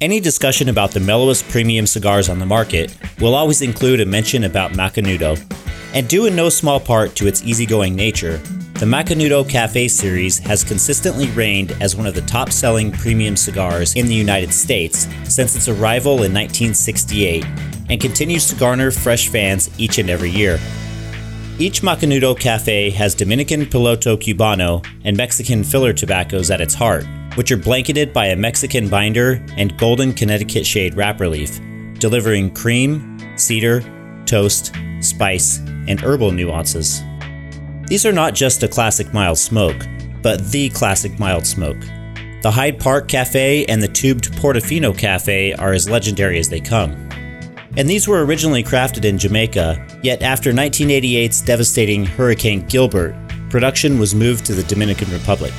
Any discussion about the mellowest premium cigars on the market will always include a mention about Macanudo. And due in no small part to its easygoing nature, the Macanudo Cafe series has consistently reigned as one of the top selling premium cigars in the United States since its arrival in 1968 and continues to garner fresh fans each and every year. Each Macanudo Cafe has Dominican Piloto Cubano and Mexican filler tobaccos at its heart, which are blanketed by a Mexican binder and golden Connecticut shade wrapper leaf, delivering cream, cedar, toast, spice, and herbal nuances. These are not just a classic mild smoke, but the classic mild smoke. The Hyde Park Cafe and the tubed Portofino Cafe are as legendary as they come. And these were originally crafted in Jamaica, yet after 1988's devastating Hurricane Gilbert, production was moved to the Dominican Republic.